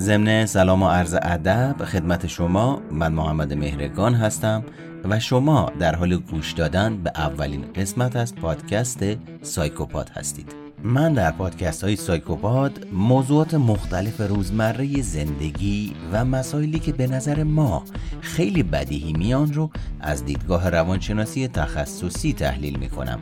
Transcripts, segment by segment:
ضمن سلام و عرض ادب خدمت شما من محمد مهرگان هستم و شما در حال گوش دادن به اولین قسمت از پادکست سایکوپاد هستید. من در پادکست های سایکوپاد موضوعات مختلف روزمره زندگی و مسائلی که به نظر ما خیلی بدیهی میان رو از دیدگاه روانشناسی تخصصی تحلیل می‌کنم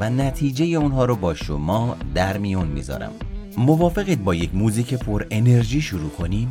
و نتیجه اونها رو با شما در میون می‌ذارم. موافقید با یک موزیک پر انرژی شروع کنیم؟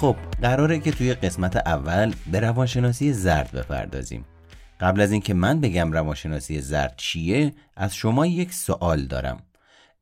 خب قراره که توی قسمت اول به روانشناسی زرد بپردازیم. قبل از اینکه من بگم روانشناسی زرد چیه از شما یک سوال دارم.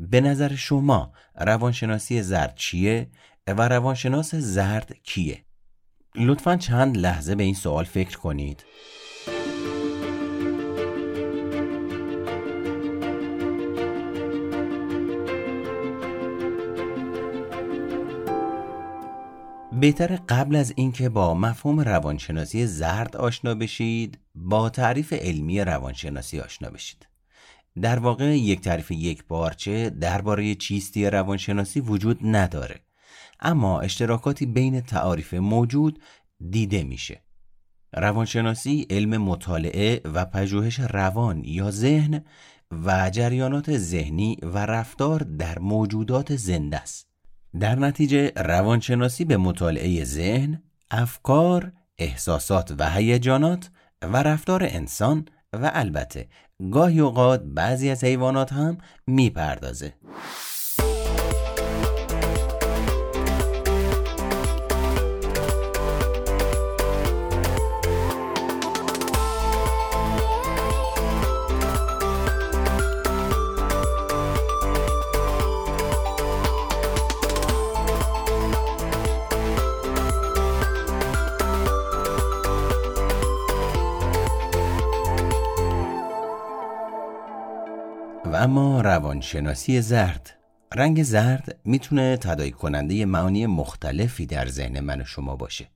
به نظر شما روانشناسی زرد چیه و روانشناس زرد کیه؟ لطفا چند لحظه به این سوال فکر کنید. بهتر قبل از اینکه با مفهوم روانشناسی زرد آشنا بشید با تعریف علمی روانشناسی آشنا بشید. در واقع یک تعریف یک بارچه درباره چیستی روانشناسی وجود نداره اما اشتراکاتی بین تعاریف موجود دیده میشه. روانشناسی علم مطالعه و پژوهش روان یا ذهن و جریانات ذهنی و رفتار در موجودات زنده است. در نتیجه روانشناسی به مطالعه ذهن، افکار، احساسات و هیجانات و رفتار انسان و البته گاهی اوقات بعضی از حیوانات هم می‌پردازه. اما روانشناسی زرد. رنگ زرد می‌تونه تدایی کننده معانی مختلفی در ذهن من و شما باشه.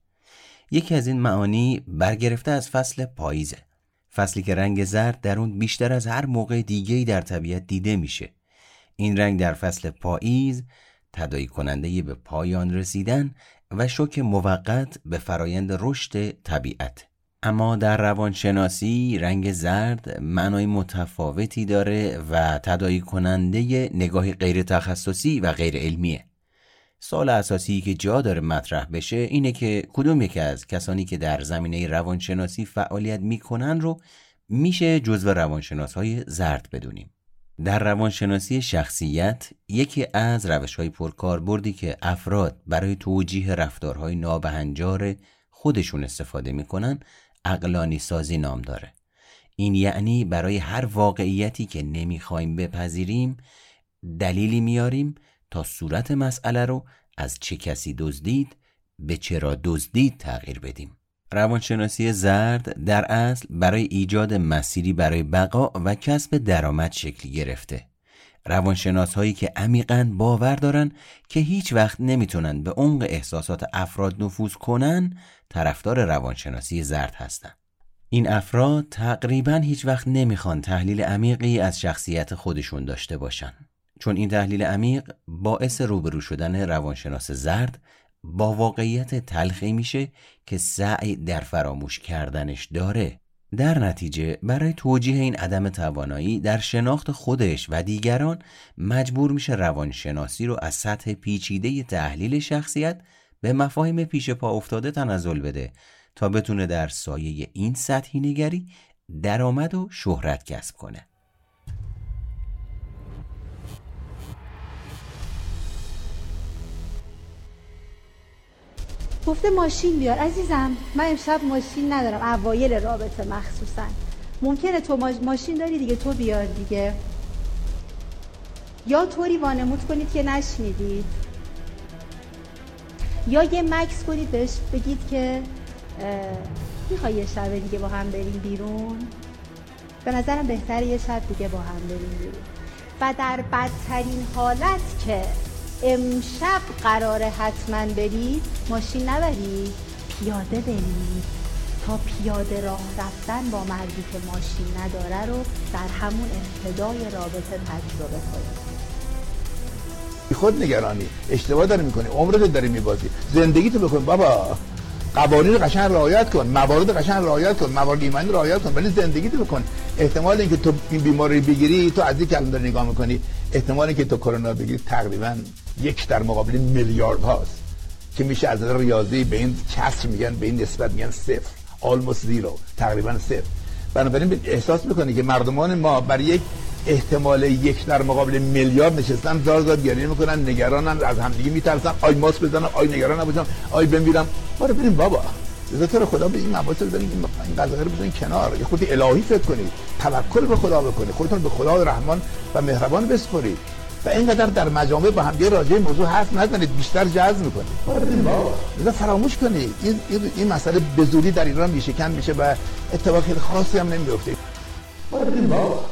یکی از این معانی برگرفته از فصل پاییزه. فصلی که رنگ زرد در اون بیشتر از هر موقع دیگهی در طبیعت دیده میشه. این رنگ در فصل پاییز تدایی کننده به پایان رسیدن و شوک موقت به فرایند رشد طبیعت. اما در روانشناسی رنگ زرد معنای متفاوتی داره و تدایی کننده نگاهی غیر تخصصی و غیر علمیه. سال اساسی که جا داره مطرح بشه اینه که کدوم یکی از کسانی که در زمینه روانشناسی فعالیت می‌کنن رو میشه جزو روانشناس های زرد بدونیم. در روانشناسی شخصیت یکی از روش های پرکاربردی که افراد برای توجیه رفتارهای نابهنجار خودشون استفاده می‌کنن اقلانی سازی نام داره. این یعنی برای هر واقعیتی که نمی‌خوایم بپذیریم دلیلی میاریم تا صورت مسئله رو از چه کسی دزدید به چرا دزدید تغییر بدیم. روانشناسی زرد در اصل برای ایجاد مسیری برای بقا و کسب درآمد شکلی گرفته. روانشناس هایی که عمیقا باور دارن که هیچ وقت نمی‌تونن به عمق احساسات افراد نفوذ کنن طرفدار روانشناسی زرد هستند. این افراد تقریبا هیچ وقت نمی‌خوان تحلیل عمیقی از شخصیت خودشون داشته باشن چون این تحلیل عمیق باعث روبرو شدن روانشناس زرد با واقعیت تلخی میشه که سعی در فراموش کردنش داره در نتیجه برای توجیه این عدم توانایی در شناخت خودش و دیگران مجبور میشه روانشناسی رو از سطح پیچیده تحلیل شخصیت به مفاهیم پیش پا افتاده تنزل بده تا بتونه در سایه این سطحی نگری درآمد و شهرت کسب کنه. گفته ماشین بیار. عزیزم من امشب ماشین ندارم. اوایل رابطه مخصوصا. ممکنه تو ماشین داری دیگه تو بیار دیگه. یا طوری وانمود کنید که نشنیدید. یا یه مکس کنید بهش بگید که می‌خوای یه شب دیگه با هم بریم بیرون؟ به نظرم بهتر یه شب دیگه با هم بریم بیرون. و در بدترین حالت که امشب قراره حتما برید ماشین نبرید پیاده برید تا پیاده راه رفتن با مردی که ماشین نداره رو در همون ابتدای رابطه تجربه کنید خود نگرانی. اشتباه داری می‌کنی. عمرت داری میبازی. زندگی تو بکن بابا. قوانین قشنگ رعایت کن. موارد قشنگ رعایت کن. موارد ایمانی رعایت کن. ولی زندگی تو بکن. احتمال اینکه تو این بیماری بگیری تو از این کلم داری نگاه می‌کنی احتمال اینکه تو کرونا بگیری تقریبا یک در مقابل میلیارد هاست که میشه از ریاضی به این کسر میگن به این نسبت میگن صفر. Almost زیرو تقریبا صفر. بنابراین احساس می‌کنی که مردمان ما برای یک احتمال یک در مقابل میلیارد نشستن زار زار گریه می‌کنن نگرانن از همدیگه میترسن. آی ماس بزنن آی نگران نباشم آی بمیرم باره بریم بابا. تو خدا به این مباحث بزنید این قضایا رو بزنید کنار. یه خودی الهی فکر کنید توکل به خدا بکنید خودتون به خدا رحمان و مهربان بسپرید. و اینقدر در مجامع با هم راجع موضوع حرف نزنید بیشتر جذب می‌کنید. بابا فراموش کنید. این این مسئله به زودی در ایران میشکن میشه و اتفاق خیلی خاصی هم نمیفته بابا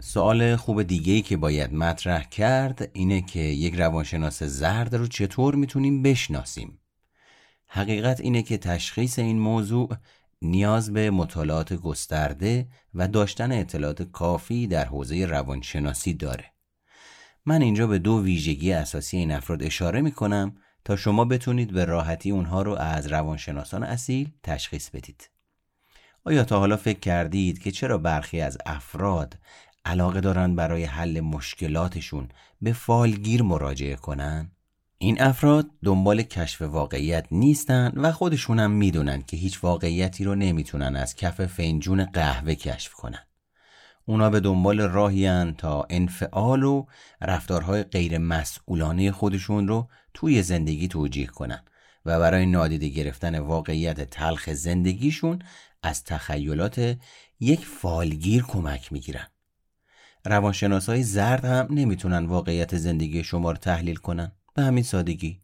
سوال خوب دیگه ای که باید مطرح کرد اینه که یک روانشناس زرد رو چطور می‌تونیم بشناسیم؟ حقیقت اینه که تشخیص این موضوع نیاز به مطالعات گسترده و داشتن اطلاعات کافی در حوزه روانشناسی داره من اینجا به دو ویژگی اساسی این افراد اشاره می کنم تا شما بتونید به راحتی اونها رو از روانشناسان اصیل تشخیص بدید آیا تا حالا فکر کردید که چرا برخی از افراد علاقه دارن برای حل مشکلاتشون به فالگیر مراجعه کنن؟ این افراد دنبال کشف واقعیت نیستن و خودشونم می‌دونن که هیچ واقعیتی رو نمی‌تونن از کف فنجون قهوه کشف کنن. اونا به دنبال راهی تا انفعال و رفتارهای غیر مسئولانه خودشون رو توی زندگی توجیه کنن و برای نادیده گرفتن واقعیت تلخ زندگیشون از تخیلات یک فالگیر کمک می‌گیرن. روانشناس های زرد هم نمی‌تونن واقعیت زندگی شما رو تحلیل کنن به همین سادگی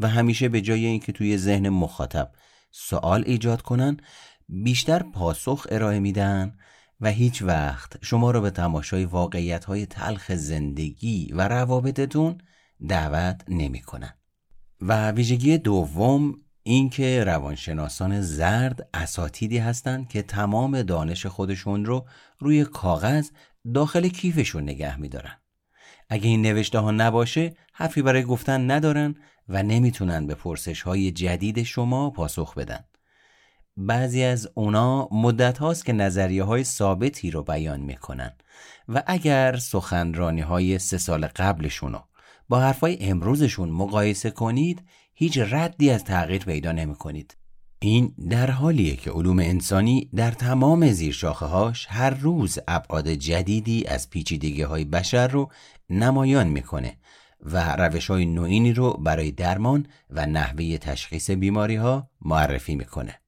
و همیشه به جای اینکه توی ذهن مخاطب سوال ایجاد کنن بیشتر پاسخ ارائه میدن و هیچ وقت شما رو به تماشای واقعیت های تلخ زندگی و روابطتون دعوت نمی‌کنن. و ویژگی دوم اینکه روانشناسان زرد اساتیدی هستند که تمام دانش خودشون رو روی کاغذ داخل کیفشون نگه میدارن. اگه این نوشته ها نباشه حرفی برای گفتن ندارن و نمی‌تونن به پرسش های جدید شما پاسخ بدن. بعضی از اونا مدت هاست که نظریه های ثابتی رو بیان می‌کنن و اگر سخنرانی های سه سال قبلشونو با حرفای امروزشون مقایسه کنید هیچ ردی از تغییر پیدا نمی کنید. این در حالیه که علوم انسانی در تمام زیرشاخه هاش هر روز ابعاد جدیدی از پیچیدگی های بشر رو نمایان می‌کنه و روش های نوینی رو برای درمان و نحوه تشخیص بیماری ها معرفی می‌کنه.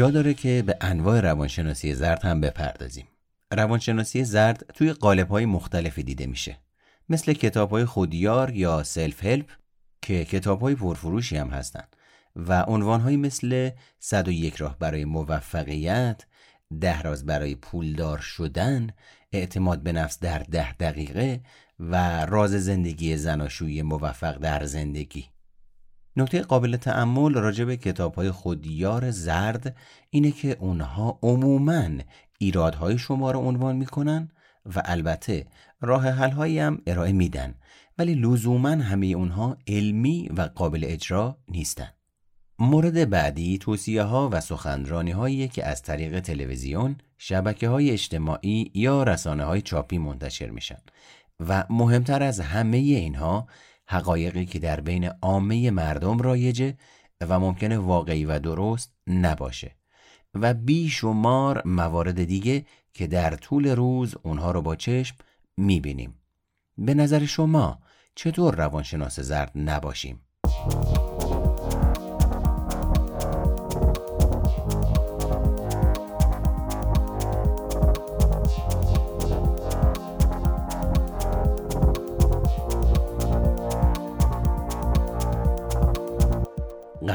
جا داره که به انواع روانشناسی زرد هم بپردازیم. روانشناسی زرد توی قالب های مختلفی دیده میشه. مثل کتاب های خودیار یا سلف هلپ که کتاب های پرفروشی هم هستن. و عنوان مثل 101 راه برای موفقیت ده راز برای پولدار شدن اعتماد به نفس در ده دقیقه و راز زندگی زناشویی موفق در زندگی. نکته قابل تعمل راجع به کتاب های خودیار زرد اینه که اونها عموماً ایرادهای شما رو عنوان می‌کنن و البته راه حل هایی هم ارائه میدن ولی لزوما همه اونها علمی و قابل اجرا نیستن. مورد بعدی توصیه ها و سخنرانی هایی که از طریق تلویزیون، شبکه های اجتماعی یا رسانه های چاپی منتشر میشن و مهمتر از همه اینها حقایقی که در بین عامه مردم رایجه و ممکنه واقعی و درست نباشه و بیشمار موارد دیگه که در طول روز اونها رو با چشم می‌بینیم به نظر شما چطور روانشناس زرد نباشیم؟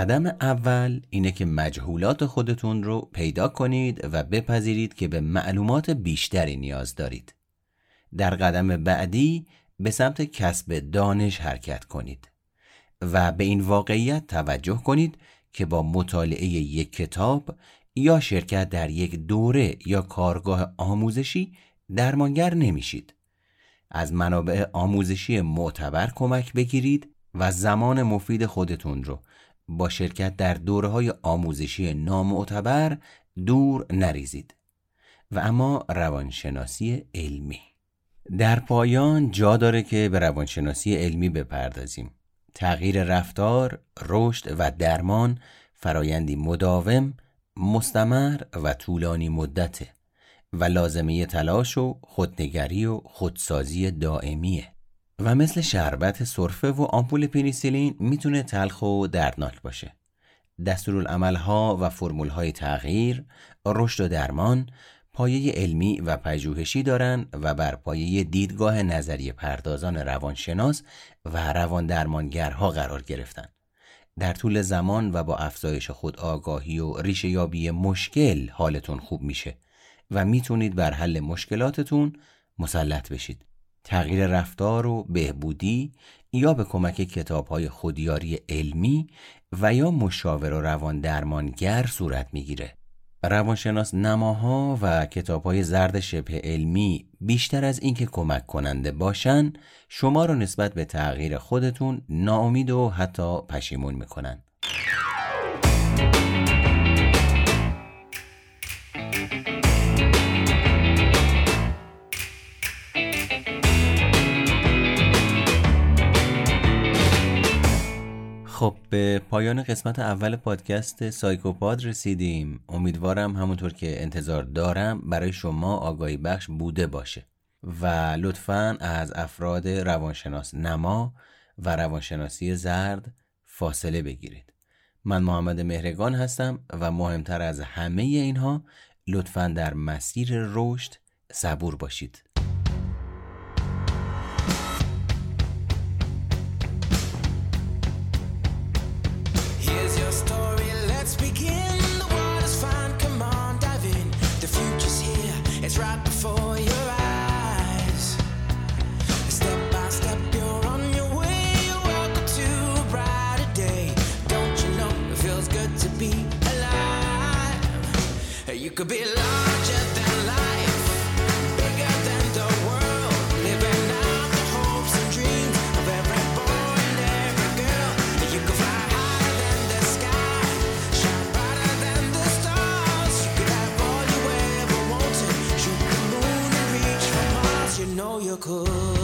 قدم اول اینه که مجهولات خودتون رو پیدا کنید و بپذیرید که به معلومات بیشتری نیاز دارید. در قدم بعدی به سمت کسب دانش حرکت کنید و به این واقعیت توجه کنید که با مطالعه یک کتاب یا شرکت در یک دوره یا کارگاه آموزشی درمانگر نمیشید. از منابع آموزشی معتبر کمک بگیرید و زمان مفید خودتون رو با شرکت در دوره های آموزشی نامعتبر دور نریزید و اما روانشناسی علمی. در پایان جا داره که به روانشناسی علمی بپردازیم. تغییر رفتار، رشد و درمان فرایندی مداوم، مستمر و طولانی مدته و لازمه تلاش و خودنگری و خودسازی دائمیه. و مثل شربت سرفه و آمپول پنیسیلین می‌تونه تلخ و دردناک باشه. ها و های تغییر، رشد و درمان پایه علمی و پژوهشی دارن و بر پایه دیدگاه نظری پردازان روانشناس و روان درمانگرها قرار گرفتن. در طول زمان و با افزایش خود آگاهی و ریشه یابی مشکل حالتون خوب میشه و می‌تونید بر حل مشکلاتتون مسلط بشید. تغییر رفتار و بهبودی یا به کمک کتاب های خودیاری علمی و یا مشاور و روان درمانگر صورت می‌گیره. روانشناس نماها و کتاب های زرد شبه علمی بیشتر از اینکه کمک کننده باشن شما رو نسبت به تغییر خودتون ناامید و حتی پشیمون می‌کنن. خب به پایان قسمت اول پادکست سایکوپاد رسیدیم. امیدوارم همونطور که انتظار دارم برای شما آگاهی بخش بوده باشه. و لطفا از افراد روانشناس نما و روانشناسی زرد فاصله بگیرید. من محمد مهرگان هستم و مهمتر از همه اینها لطفا در مسیر رشد صبور باشید. Be larger than life, bigger than the world, living out the hopes and dreams of every boy and every girl. You could fly higher than the sky, shine brighter than the stars. You could have all you ever wanted, moon and reach for. You know you could.